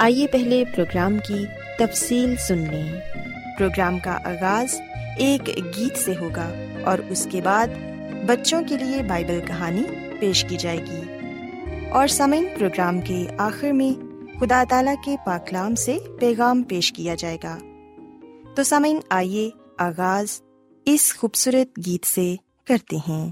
آئیے پہلے پروگرام کی تفصیل سن لیں پروگرام کا آغاز ایک گیت سے ہوگا اور اس کے بعد بچوں کے لیے بائبل کہانی پیش کی جائے گی۔ اور سمعین پروگرام کے آخر میں خدا تعالی کے پاکلام سے پیغام پیش کیا جائے گا۔ تو سمعین آئیے آغاز اس خوبصورت گیت سے کرتے ہیں۔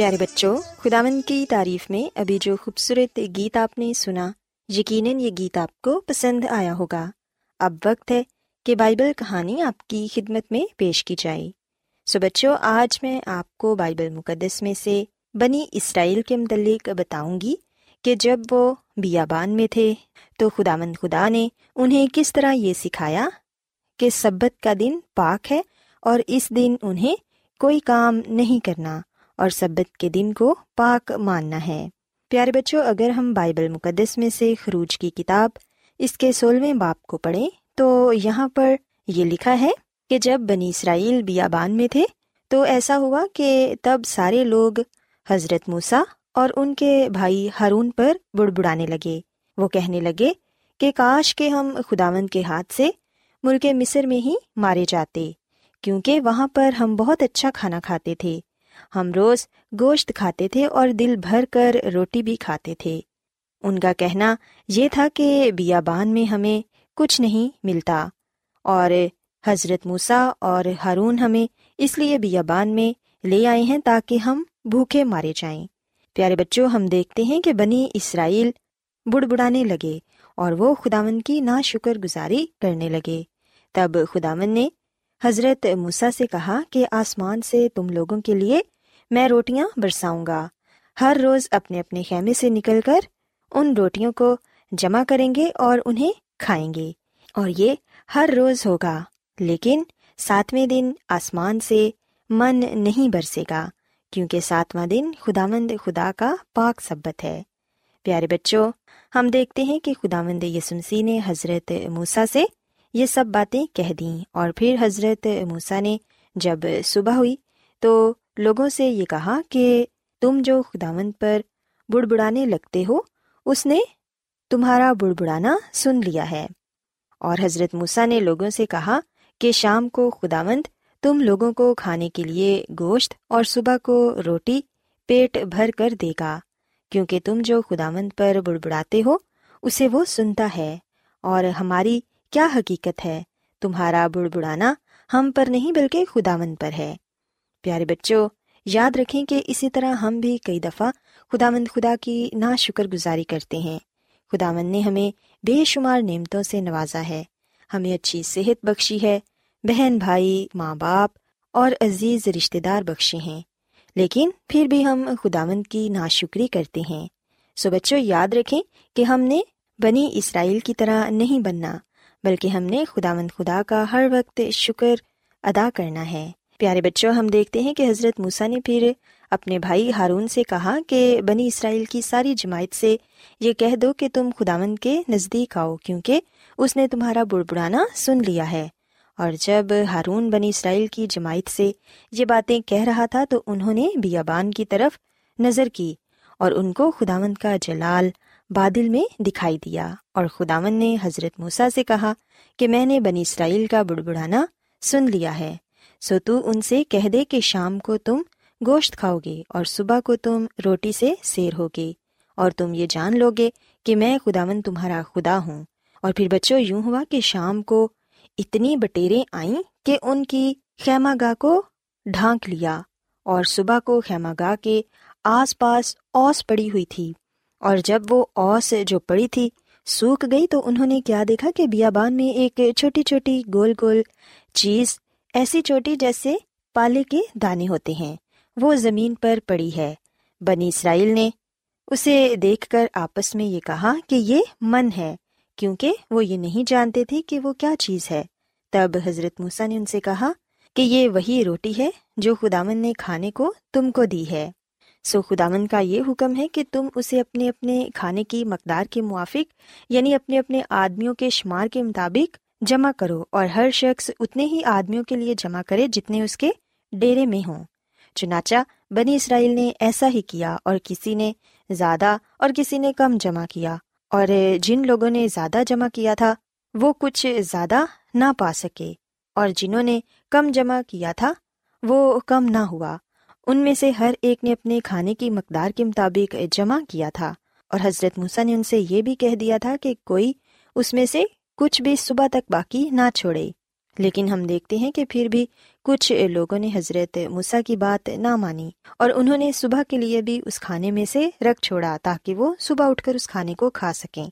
پیارے بچوں خداون کی تعریف میں ابھی جو خوبصورت گیت آپ نے سنا، یقیناً یہ گیت آپ کو پسند آیا ہوگا۔ اب وقت ہے کہ بائبل کہانی آپ کی خدمت میں پیش کی جائے۔ سو بچوں، آج میں آپ کو بائبل مقدس میں سے بنی اسرائیل کے متعلق بتاؤں گی کہ جب وہ بیابان میں تھے تو خدا مند خدا نے انہیں کس طرح یہ سکھایا کہ سبت کا دن پاک ہے اور اس دن انہیں کوئی کام نہیں کرنا۔ اور سبت کے دن کو پاک ماننا ہے۔ پیارے بچوں، اگر ہم بائبل مقدس میں سے خروج کی کتاب اس کے سولہویں باپ کو پڑھیں، تو یہاں پر یہ لکھا ہے کہ جب بنی اسرائیل بیابان میں تھے، تو ایسا ہوا کہ تب سارے لوگ حضرت موسا اور ان کے بھائی ہارون پر بڑبڑانے لگے۔ وہ کہنے لگے کہ کاش کے ہم خداون کے ہاتھ سے ملک مصر میں ہی مارے جاتے، کیونکہ وہاں پر ہم بہت اچھا کھانا کھاتے تھے۔ ہم روز گوشت کھاتے تھے اور دل بھر کر روٹی بھی کھاتے تھے۔ ان کا کہنا یہ تھا کہ بیابان میں ہمیں کچھ نہیں ملتا اور حضرت موسا اور ہارون ہمیں اس لیے بیابان میں لے آئے ہیں تاکہ ہم بھوکے مارے جائیں۔ پیارے بچوں، ہم دیکھتے ہیں کہ بنی اسرائیل بڑ بڑانے لگے اور وہ خداون کی نا شکر گزاری کرنے لگے۔ تب خداون نے حضرت موسا سے کہا کہ آسمان سے تم لوگوں کے لیے میں روٹیاں برساؤں گا۔ ہر روز اپنے اپنے خیمے سے نکل کر ان روٹیوں کو جمع کریں گے اور انہیں کھائیں گے۔ اور یہ ہر روز ہوگا، لیکن ساتویں دن آسمان سے من نہیں برسے گا، کیونکہ ساتواں دن خدا مند خدا کا پاک سبت ہے۔ پیارے بچوں، ہم دیکھتے ہیں کہ خدا مند یسمسی نے حضرت موسا سے یہ سب باتیں کہہ دیں۔ اور پھر حضرت موسا نے جب صبح ہوئی تو لوگوں سے یہ کہا کہ تم جو خدا مند پر بڑ بڑانے لگتے ہو، اس نے تمہارا بڑ بڑانا سن لیا ہے۔ اور حضرت موسا نے لوگوں سے کہا کہ شام کو خدا مند تم لوگوں کو کھانے کے لیے گوشت اور صبح کو روٹی پیٹ بھر کر دے گا، کیونکہ تم جو خدا مند پر بڑبڑاتے ہو، اسے وہ سنتا ہے۔ اور ہماری کیا حقیقت ہے؟ تمہارا بڑبڑانا ہم پر نہیں بلکہ خدا مند پر ہے۔ پیارے بچوں، یاد رکھیں کہ اسی طرح ہم بھی کئی دفعہ خدا مند خدا کی نا شکر گزاری کرتے ہیں۔ خدا مند نے ہمیں بے شمار نعمتوں سے نوازا ہے۔ ہمیں اچھی صحت بخشی ہے۔ بہن بھائی، ماں باپ اور عزیز رشتے دار بخشے ہیں۔ لیکن پھر بھی ہم خداوند کی ناشکری کرتے ہیں۔ سو بچوں، یاد رکھیں کہ ہم نے بنی اسرائیل کی طرح نہیں بننا، بلکہ ہم نے خداوند خدا کا ہر وقت شکر ادا کرنا ہے۔ پیارے بچوں، ہم دیکھتے ہیں کہ حضرت موسا نے پھر اپنے بھائی ہارون سے کہا کہ بنی اسرائیل کی ساری جماعت سے یہ کہہ دو کہ تم خداوند کے نزدیک آؤ، کیونکہ اس نے تمہارا بڑبڑانا سن لیا ہے۔ اور جب ہارون بنی اسرائیل کی جماعت سے یہ باتیں کہہ رہا تھا تو انہوں نے بیابان کی طرف نظر کی اور ان کو خداون کا جلال بادل میں دکھائی دیا۔ اور خداون نے حضرت موسا سے کہا کہ میں نے بنی اسرائیل کا بڑبڑانا سن لیا ہے۔ سو تو ان سے کہہ دے کہ شام کو تم گوشت کھاؤ گے اور صبح کو تم روٹی سے سیر ہوگے اور تم یہ جان لو گے کہ میں خداون تمہارا خدا ہوں۔ اور پھر بچوں، یوں ہوا کہ شام کو اتنی بٹیریں آئیں کہ ان کی خیمہ گاہ کو ڈھانک لیا اور صبح کو خیمہ گاہ کے آس پاس اوس پڑی ہوئی تھی۔ اور جب وہ اوس جو پڑی تھی سوکھ گئی تو انہوں نے کیا دیکھا کہ بیابان میں ایک چھوٹی چھوٹی گول گول چیز ایسی چھوٹی جیسے پالے کے دانے ہوتے ہیں۔ وہ زمین پر پڑی ہے۔ بنی اسرائیل نے اسے دیکھ کر آپس میں یہ کہا کہ یہ من ہے، کیونکہ وہ یہ نہیں جانتے تھے کہ وہ کیا چیز ہے۔ تب حضرت موسا نے ان سے کہا کہ یہ وہی روٹی ہے جو خدامن نے کھانے کو تم کو دی ہے۔ سو خدامن کا یہ حکم ہے کہ تم اسے اپنے اپنے کھانے کی مقدار کے موافق یعنی اپنے اپنے آدمیوں کے شمار کے مطابق جمع کرو اور ہر شخص اتنے ہی آدمیوں کے لیے جمع کرے جتنے اس کے ڈیرے میں ہوں۔ چنانچہ بنی اسرائیل نے ایسا ہی کیا اور کسی نے زیادہ اور کسی نے کم جمع کیا اور جن لوگوں نے زیادہ جمع کیا تھا وہ کچھ زیادہ نہ پا سکے اور جنہوں نے کم جمع کیا تھا وہ کم نہ ہوا۔ ان میں سے ہر ایک نے اپنے کھانے کی مقدار کے مطابق جمع کیا تھا اور حضرت موسیٰ نے ان سے یہ بھی کہہ دیا تھا کہ کوئی اس میں سے کچھ بھی صبح تک باقی نہ چھوڑے۔ لیکن ہم دیکھتے ہیں کہ پھر بھی کچھ لوگوں نے حضرت موسا کی بات نہ مانی اور انہوں نے صبح کے لیے بھی اس کھانے میں سے رکھ چھوڑا تاکہ وہ صبح اٹھ کر اس کھانے کو کھا سکیں۔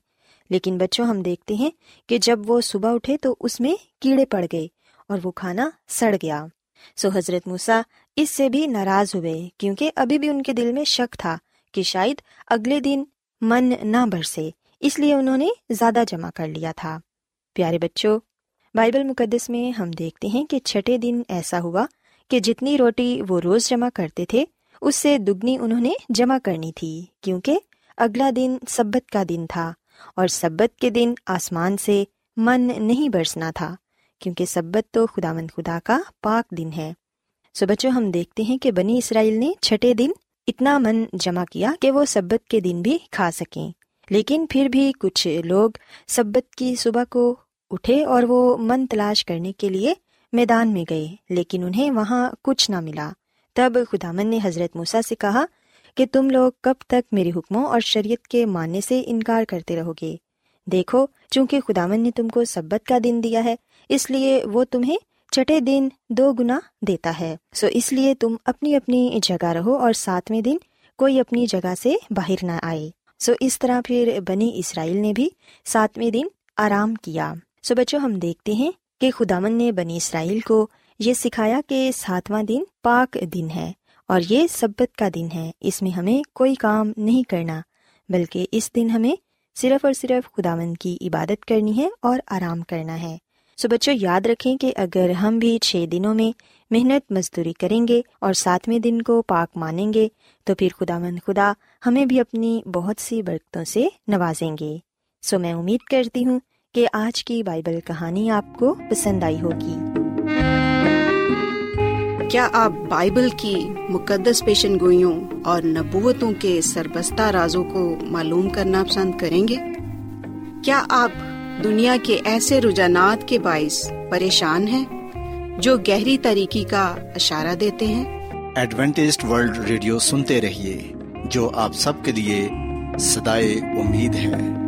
لیکن بچوں، ہم دیکھتے ہیں کہ جب وہ صبح اٹھے تو اس میں کیڑے پڑ گئے اور وہ کھانا سڑ گیا۔ سو حضرت موسا اس سے بھی ناراض ہوئے کیونکہ ابھی بھی ان کے دل میں شک تھا کہ شاید اگلے دن من نہ برسے، اس لیے انہوں نے زیادہ جمع کر لیا تھا۔ پیارے بچوں، بائبل مقدس میں ہم دیکھتے ہیں کہ چھٹے دن ایسا ہوا کہ جتنی روٹی وہ روز جمع کرتے تھے، اس سے دگنی انہوں نے جمع کرنی تھی، کیونکہ اگلا دن سبت کا دن تھا اور سبت کے دن آسمان سے من نہیں برسنا تھا، کیونکہ سبت تو خدا مند خدا کا پاک دن ہے۔ سو بچوں، ہم دیکھتے ہیں کہ بنی اسرائیل نے چھٹے دن اتنا من جمع کیا کہ وہ سبت کے دن بھی کھا سکیں۔ لیکن پھر بھی کچھ لوگ سبت کی صبح کو اٹھے اور وہ من تلاش کرنے کے لیے میدان میں گئے، لیکن انہیں وہاں کچھ نہ ملا۔ تب خدا من نے حضرت موسا سے کہا کہ تم لوگ کب تک میرے حکموں اور شریعت کے ماننے سے انکار کرتے رہو گے؟ دیکھو، چونکہ خدامن نے تم کو سبت کا دن دیا ہے، اس لیے وہ تمہیں چٹے دن دو گنا دیتا ہے۔ سو اس لیے تم اپنی اپنی جگہ رہو اور ساتویں دن کوئی اپنی جگہ سے باہر نہ آئے۔ سو اس طرح پھر بنی اسرائیل نے بھی ساتویں دن آرام کیا۔ سو بچوں، ہم دیکھتے ہیں کہ خدامن نے بنی اسرائیل کو یہ سکھایا کہ ساتواں دن پاک دن ہے اور یہ سبت کا دن ہے۔ اس میں ہمیں کوئی کام نہیں کرنا، بلکہ اس دن ہمیں صرف اور صرف خداون کی عبادت کرنی ہے اور آرام کرنا ہے۔ سو بچوں، یاد رکھیں کہ اگر ہم بھی چھ دنوں میں محنت مزدوری کریں گے اور ساتویں دن کو پاک مانیں گے، تو پھر خدا مند خدا ہمیں بھی اپنی بہت سی برکتوں سے نوازیں گے۔ سو میں امید کرتی ہوں کہ آج کی بائبل کہانی آپ کو پسند آئی ہوگی۔ کیا آپ بائبل کی مقدس پیشن گوئیوں اور نبوتوں کے سربستہ رازوں کو معلوم کرنا پسند کریں گے؟ کیا آپ دنیا کے ایسے رجحانات کے باعث پریشان ہیں جو گہری طریقے کا اشارہ دیتے ہیں؟ ایڈوینٹیسٹ ورلڈ ریڈیو سنتے رہیے جو آپ سب کے لیے صدائے امید ہے۔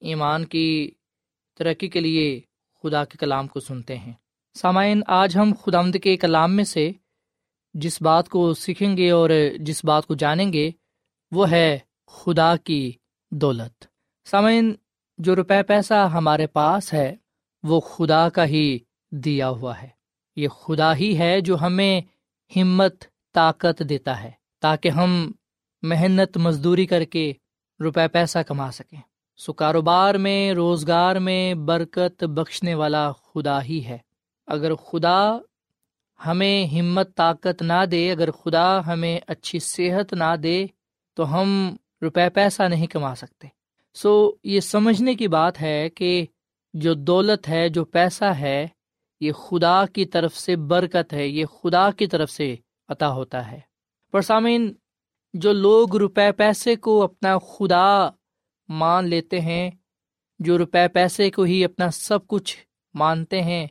ایمان کی ترقی کے لیے خدا کے کلام کو سنتے ہیں۔ سامعین، آج ہم خدا کے کلام میں سے جس بات کو سیکھیں گے اور جس بات کو جانیں گے، وہ ہے خدا کی دولت۔ سامعین، جو روپے پیسہ ہمارے پاس ہے، وہ خدا کا ہی دیا ہوا ہے۔ یہ خدا ہی ہے جو ہمیں ہمت، طاقت دیتا ہے، تاکہ ہم محنت، مزدوری کر کے روپے پیسہ کما سکیں۔ سو کاروبار میں، روزگار میں برکت بخشنے والا خدا ہی ہے۔ اگر خدا ہمیں ہمت، طاقت نہ دے، اگر خدا ہمیں اچھی صحت نہ دے، تو ہم روپے، پیسہ نہیں کما سکتے۔ سو یہ سمجھنے کی بات ہے کہ جو دولت ہے، جو پیسہ ہے، یہ خدا کی طرف سے برکت ہے، یہ خدا کی طرف سے عطا ہوتا ہے۔ پرسامین جو لوگ روپے، پیسے کو اپنا خدا مان لیتے ہیں، جو روپے پیسے کو ہی اپنا سب کچھ مانتے ہیں،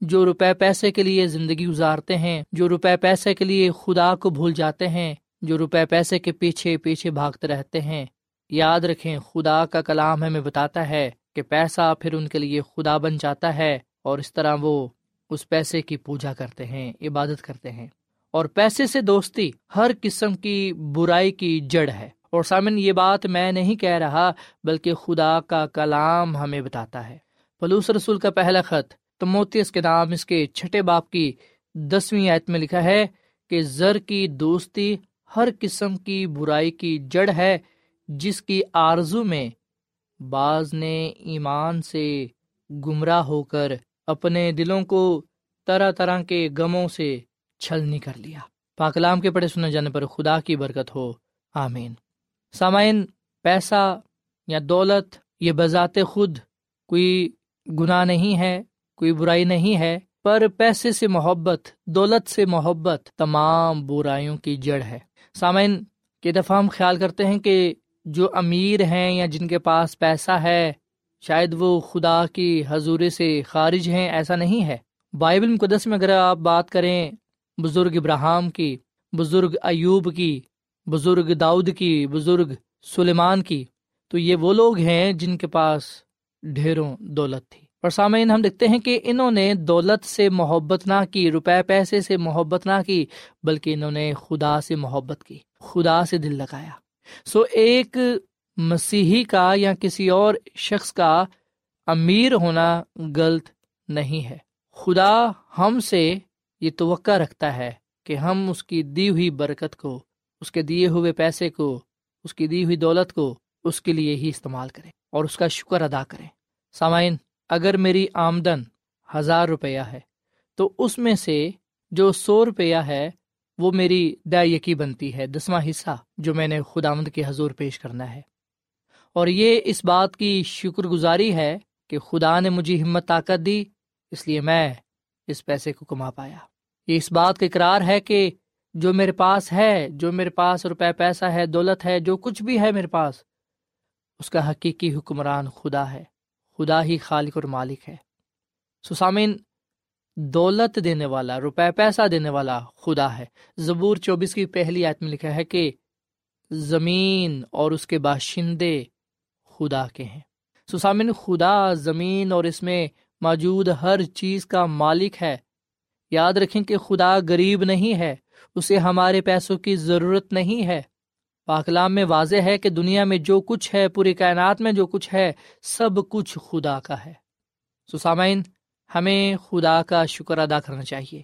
جو روپے پیسے کے لیے زندگی گزارتے ہیں، جو روپے پیسے کے لیے خدا کو بھول جاتے ہیں، جو روپے پیسے کے پیچھے پیچھے بھاگتے رہتے ہیں۔ یاد رکھیں، خدا کا کلام ہمیں بتاتا ہے کہ پیسہ پھر ان کے لیے خدا بن جاتا ہے اور اس طرح وہ اس پیسے کی پوجا کرتے ہیں، عبادت کرتے ہیں۔ اور پیسے سے دوستی ہر قسم کی برائی کی جڑ ہے۔ اور سامن، یہ بات میں نہیں کہہ رہا بلکہ خدا کا کلام ہمیں بتاتا ہے۔ پلوس رسول کا پہلا خط تو موتیس کے نام اس کے چھٹے باپ کی دسویں آیت میں لکھا ہے کہ زر کی دوستی ہر قسم کی برائی کی جڑ ہے، جس کی آرزو میں بعض نے ایمان سے گمراہ ہو کر اپنے دلوں کو طرح طرح کے غموں سے چھلنی کر لیا۔ پاکلام کے پڑے سنے جانے پر خدا کی برکت ہو۔ آمین۔ سامعین، پیسہ یا دولت، یہ بذات خود کوئی گناہ نہیں ہے، کوئی برائی نہیں ہے، پر پیسے سے محبت، دولت سے محبت تمام برائیوں کی جڑ ہے۔ سامعین کی دفعہ ہم خیال کرتے ہیں کہ جو امیر ہیں یا جن کے پاس پیسہ ہے، شاید وہ خدا کی حضور سے خارج ہیں، ایسا نہیں ہے۔ بائبل مقدس میں اگر آپ بات کریں، بزرگ ابراہم کی، بزرگ ایوب کی بزرگ داؤد کی، بزرگ سلیمان کی۔ تو یہ وہ لوگ ہیں جن کے پاس ڈھیروں دولت تھی۔ اور سامعین، ہم دیکھتے ہیں کہ انہوں نے دولت سے محبت نہ کی، روپے، پیسے سے محبت نہ کی، بلکہ انہوں نے خدا سے محبت کی، خدا سے دل لگایا۔ سو ایک مسیحی کا یا کسی اور شخص کا امیر ہونا غلط نہیں ہے۔ خدا ہم سے یہ توقع رکھتا ہے کہ ہم اس کی دی ہوئی برکت کو اس کے دیے ہوئے پیسے کو، اس کی دی ہوئی دولت کو اس کے لیے ہی استعمال کریں اور اس کا شکر ادا کریں۔ سامعین، اگر میری آمدن ہزار روپیہ ہے، تو اس میں سے جو سو روپیہ ہے، وہ میری دا یقی بنتی ہے، دسواں حصہ جو میں نے خدا آمد کے حضور پیش کرنا ہے۔ اور یہ اس بات کی شکر گزاری ہے کہ خدا نے مجھے ہمت طاقت دی، اس لیے میں اس پیسے کو کما پایا۔ یہ اس بات کا اقرار ہے کہ جو میرے پاس ہے، جو میرے پاس روپے پیسہ ہے، دولت ہے، جو کچھ بھی ہے میرے پاس، اس کا حقیقی حکمران خدا ہے۔ خدا ہی خالق اور مالک ہے۔ سسامین دولت دینے والا، روپے پیسہ دینے والا خدا ہے۔ زبور چوبیس کی پہلی آیت میں لکھا ہے کہ زمین اور اس کے باشندے خدا کے ہیں۔ سسامن خدا زمین اور اس میں موجود ہر چیز کا مالک ہے۔ یاد رکھیں کہ خدا غریب نہیں ہے۔ اسے ہمارے پیسوں کی ضرورت نہیں ہے۔ پاکلام میں واضح ہے کہ دنیا میں جو کچھ ہے، پوری کائنات میں جو کچھ ہے، سب کچھ خدا کا ہے۔ سسامین ہمیں خدا کا شکر ادا کرنا چاہیے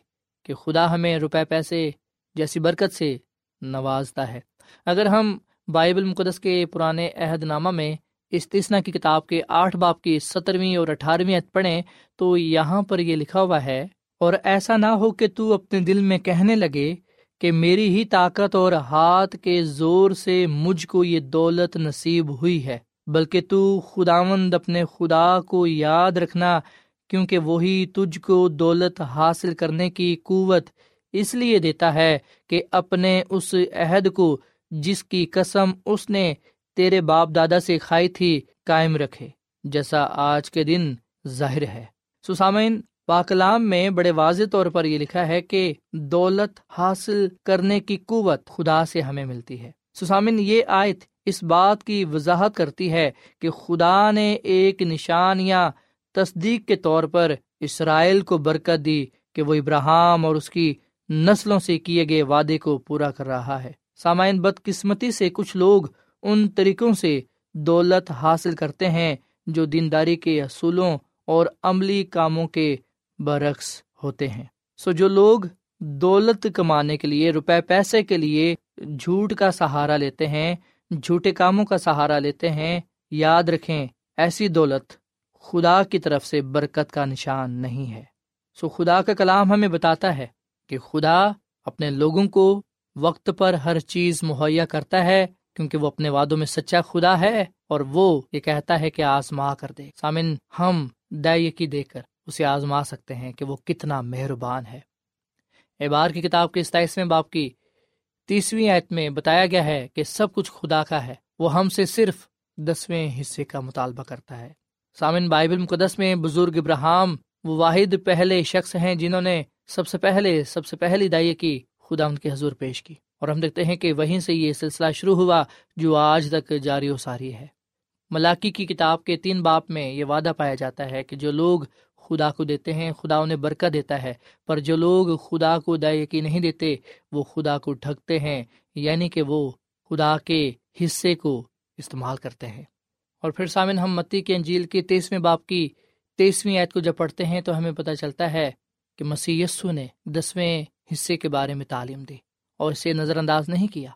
کہ خدا ہمیں روپے، پیسے جیسی برکت سے نوازتا ہے۔ اگر ہم بائبل مقدس کے پرانے عہد نامہ میں استثنا کی کتاب کے آٹھ باپ کی سترویں اور اٹھارہویں عد پڑھیں تو یہاں پر یہ لکھا ہوا ہے، اور ایسا نہ ہو کہ تو اپنے دل میں کہنے لگے کہ میری ہی طاقت اور ہاتھ کے زور سے مجھ کو یہ دولت نصیب ہوئی ہے، بلکہ تو خداوند اپنے خدا کو یاد رکھنا، کیونکہ وہی تجھ کو دولت حاصل کرنے کی قوت اس لیے دیتا ہے کہ اپنے اس عہد کو جس کی قسم اس نے تیرے باپ دادا سے کھائی تھی، قائم رکھے، جیسا آج کے دن ظاہر ہے۔ سسامین پاکلام میں بڑے واضح طور پر یہ لکھا ہے کہ دولت حاصل کرنے کی قوت خدا سے ہمیں ملتی ہے۔ سسامن، یہ آیت اس بات کی وضاحت کرتی ہے کہ خدا نے ایک نشان یا تصدیق کے طور پر اسرائیل کو برکت دی کہ وہ ابراہم اور اس کی نسلوں سے کیے گئے وعدے کو پورا کر رہا ہے۔ سامعین، بدقسمتی سے کچھ لوگ ان طریقوں سے دولت حاصل کرتے ہیں جو دینداری کے اصولوں اور عملی کاموں کے برعکس ہوتے ہیں۔ سو جو لوگ دولت کمانے کے لیے، روپے پیسے کے لیے جھوٹ کا سہارا لیتے ہیں، جھوٹے کاموں کا سہارا لیتے ہیں، یاد رکھیں، ایسی دولت خدا کی طرف سے برکت کا نشان نہیں ہے۔ سو خدا کا کلام ہمیں بتاتا ہے کہ خدا اپنے لوگوں کو وقت پر ہر چیز مہیا کرتا ہے، کیونکہ وہ اپنے وادوں میں سچا خدا ہے اور وہ یہ کہتا ہے کہ آزما کر دے سامن ہم کی دے کر اسے آزما سکتے ہیں کہ وہ کتنا مہربان ہے۔ اعبار کی کتاب کے ستائیسویں باپ کی تیسویں آیت میں بتایا گیا ہے کہ سب کچھ خدا کا ہے، وہ ہم سے صرف دسویں حصے کا مطالبہ کرتا ہے۔ سامن بائبل مقدس میں بزرگ ابراہم وہ واحد پہلے شخص ہیں جنہوں نے سب سے پہلے، سب سے پہلی دائیں کی خدا ان کے حضور پیش کی۔ اور ہم دیکھتے ہیں کہ وہیں سے یہ سلسلہ شروع ہوا جو آج تک جاری و ساری ہے۔ ملاقی کی کتاب کے تین باپ میں یہ وعدہ پایا جاتا ہے کہ جو لوگ خدا کو دیتے ہیں، خدا انہیں برکت دیتا ہے۔ پر جو لوگ خدا کو دائیں کی نہیں دیتے، وہ خدا کو ڈھکتے ہیں یعنی کہ وہ خدا کے حصے کو استعمال کرتے ہیں۔ اور پھر سامن ہم متی کے انجیل کے تیسویں باپ کی تیسویں عید کو جب پڑھتے ہیں تو ہمیں پتہ چلتا ہے کہ مسی یسو نے دسویں حصے کے بارے میں تعلیم دی اور اسے نظر انداز نہیں کیا۔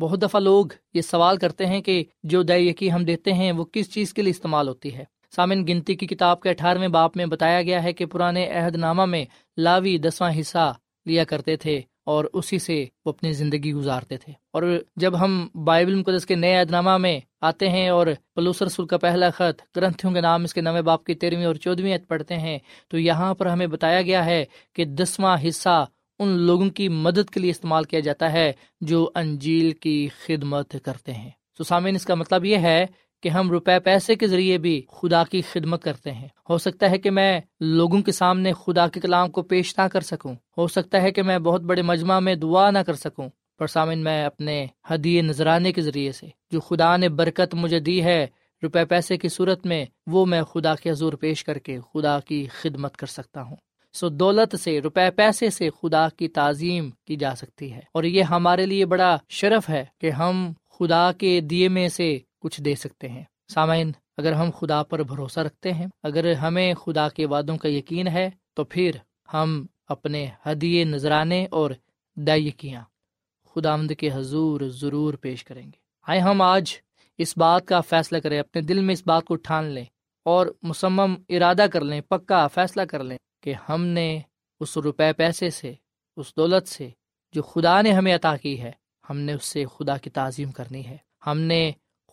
بہت دفعہ لوگ یہ سوال کرتے ہیں کہ جو یقی ہم دیتے ہیں، وہ کس چیز کے لیے استعمال ہوتی ہے؟ سامن گنتی کی کتاب کے اٹھارہویں باپ میں بتایا گیا ہے کہ پرانے عہد نامہ میں لاوی دسواں حصہ لیا کرتے تھے اور اسی سے وہ اپنی زندگی گزارتے تھے۔ اور جب ہم بائبل مقدس کے نئے ادنامہ میں آتے ہیں اور پلوس رسول کا پہلا خط گرنتھیوں کے نام اس کے نویں باپ کی تیرہویں اور چودہویں عید پڑھتے ہیں تو یہاں پر ہمیں بتایا گیا ہے کہ دسواں حصہ ان لوگوں کی مدد کے لیے استعمال کیا جاتا ہے جو انجیل کی خدمت کرتے ہیں۔ تو سامعین اس کا مطلب یہ ہے کہ ہم روپے پیسے کے ذریعے بھی خدا کی خدمت کرتے ہیں۔ ہو سکتا ہے کہ میں لوگوں کے سامنے خدا کے کلام کو پیش نہ کر سکوں۔ ہو سکتا ہے کہ میں بہت بڑے مجمع میں دعا نہ کر سکوں۔ پر سامن، میں اپنے ہدیے نذرانے کے ذریعے سے، جو خدا نے برکت مجھے دی ہے روپے پیسے کی صورت میں، وہ میں خدا کے حضور پیش کر کے خدا کی خدمت کر سکتا ہوں۔ سو دولت سے، روپے پیسے سے خدا کی تعظیم کی جا سکتی ہے۔ اور یہ ہمارے لیے بڑا شرف ہے کہ ہم خدا کے دیے میں سے کچھ دے سکتے ہیں۔ سامعین، اگر ہم خدا پر بھروسہ رکھتے ہیں، اگر ہمیں خدا کے وعدوں کا یقین ہے، تو پھر ہم اپنے ہدیے، نذرانے اور دائیکیاں خدا آمد کے حضور ضرور پیش کریں گے۔ آئے ہم آج اس بات کا فیصلہ کریں، اپنے دل میں اس بات کو ٹھان لیں اور مسمم ارادہ کر لیں، پکا فیصلہ کر لیں کہ ہم نے اس روپے پیسے سے، اس دولت سے جو خدا نے ہمیں عطا کی ہے، ہم نے اس سے خدا کی تعظیم کرنی ہے۔ ہم نے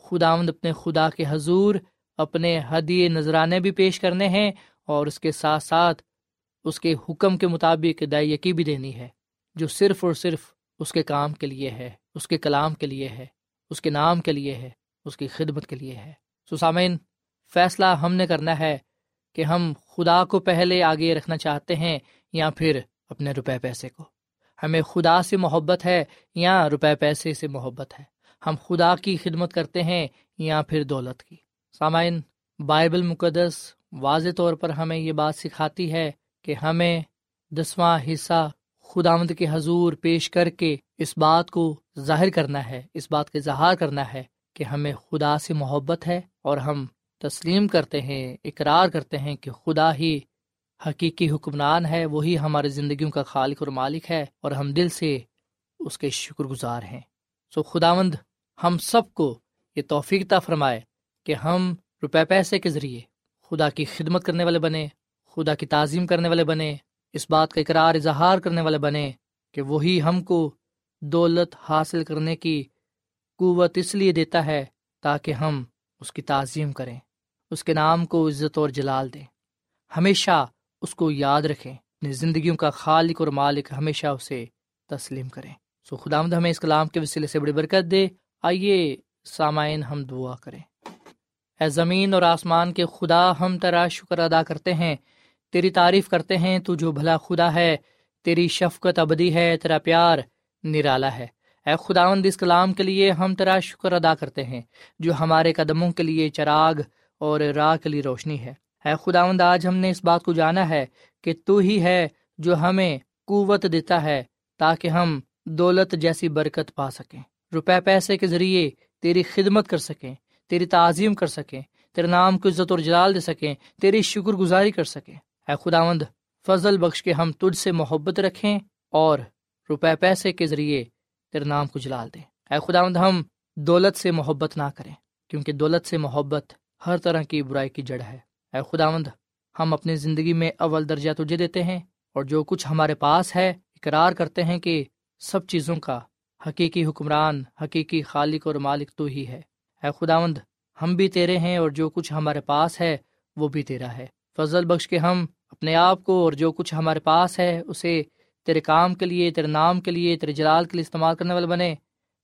خداوند اپنے خدا کے حضور، اپنے ہدیے نذرانے بھی پیش کرنے ہیں اور اس کے ساتھ ساتھ اس کے حکم کے مطابق دائیکی بھی دینی ہے، جو صرف اور صرف اس کے کام کے لیے ہے، اس کے کلام کے لیے ہے، اس کے نام کے لیے ہے، اس کی خدمت کے لیے ہے۔ سسامین فیصلہ ہم نے کرنا ہے کہ ہم خدا کو پہلے آگے رکھنا چاہتے ہیں یا پھر اپنے روپے پیسے کو۔ ہمیں خدا سے محبت ہے یا روپے پیسے سے محبت ہے؟ ہم خدا کی خدمت کرتے ہیں یا پھر دولت کی۔ سامعین، بائبل مقدس واضح طور پر ہمیں یہ بات سکھاتی ہے کہ ہمیں دسواں حصہ خدا مد کے حضور پیش کر کے اس بات کو ظاہر کرنا ہے، اس بات کا اظہار کرنا ہے کہ ہمیں خدا سے محبت ہے اور ہم تسلیم کرتے ہیں، اقرار کرتے ہیں کہ خدا ہی حقیقی حکمران ہے، وہی ہماری زندگیوں کا خالق اور مالک ہے اور ہم دل سے اس کے شکر گزار ہیں۔ سو خداوند ہم سب کو یہ توفیقہ فرمائے کہ ہم روپے پیسے کے ذریعے خدا کی خدمت کرنے والے بنے، خدا کی تعظیم کرنے والے بنے، اس بات کا اقرار، اظہار کرنے والے بنے کہ وہی ہم کو دولت حاصل کرنے کی قوت اس لیے دیتا ہے تاکہ ہم اس کی تعظیم کریں، اس کے نام کو عزت اور جلال دیں۔ ہمیشہ اس کو یاد رکھیں، اپنی زندگیوں کا خالق اور مالک ہمیشہ اسے تسلیم کریں۔ سو خدا مد ہمیں اس کلام کے وسیلے سے بڑی برکت دے۔ آئیے سامعین ہم دعا کریں۔ اے زمین اور آسمان کے خدا، ہم تیرا شکر ادا کرتے ہیں۔ تیری تعریف کرتے ہیں، تو جو بھلا خدا ہے، تیری شفقت ابدی ہے، تیرا پیار نرالا ہے۔ اے خداوند، اس کلام کے لیے ہم تیرا شکر ادا کرتے ہیں، جو ہمارے قدموں کے لیے چراغ اور راہ کے لیے روشنی ہے۔ اے خداوند، آج ہم نے اس بات کو جانا ہے کہ تو ہی ہے جو ہمیں قوت دیتا ہے، تاکہ ہم دولت جیسی برکت پا سکیں۔ روپے پیسے کے ذریعے تیری خدمت کر سکیں، تیری تعظیم کر سکیں، تیرے نام کو عزت اور جلال دے سکیں، تیری شکر گزاری کر سکیں۔ اے خداوند، فضل بخش کے ہم تجھ سے محبت رکھیں اور روپے پیسے کے ذریعے تیرے نام کو جلال دیں۔ اے خداوند، ہم دولت سے محبت نہ کریں، کیونکہ دولت سے محبت ہر طرح کی برائی کی جڑ ہے۔ اے خداوند، ہم اپنی زندگی میں اول درجہ تجھے دیتے ہیں اور جو کچھ ہمارے پاس ہے، اقرار کرتے ہیں کہ سب چیزوں کا حقیقی حکمران، حقیقی خالق اور مالک تو ہی ہے۔ اے خداوند، ہم بھی تیرے ہیں اور جو کچھ ہمارے پاس ہے، وہ بھی تیرا ہے۔ فضل بخش کے ہم اپنے آپ کو اور جو کچھ ہمارے پاس ہے، اسے تیرے کام کے لیے، تیرے نام کے لیے، تیرے جلال کے لیے استعمال کرنے والے بنے۔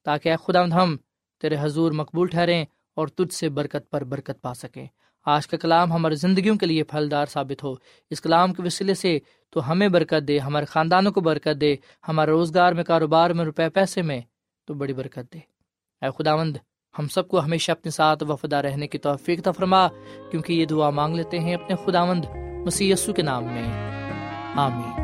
تاکہ اے خدا ہم تیرے حضور مقبول ٹھہریں اور تجھ سے برکت پر برکت پا سکیں۔ آج کا کلام ہماری زندگیوں کے لیے پھلدار ثابت ہو۔ اس کلام کے وسیلے سے تو ہمیں برکت دے، ہمارے خاندانوں کو برکت دے، ہمارے روزگار میں، کاروبار میں، روپے، پیسے میں تو بڑی برکت دے۔ اے خداوند، ہم سب کو ہمیشہ اپنے ساتھ وفدا رہنے کی توفیق فرما، کیونکہ یہ دعا مانگ لیتے ہیں اپنے خداوند مسی کے نام میں۔ آمین۔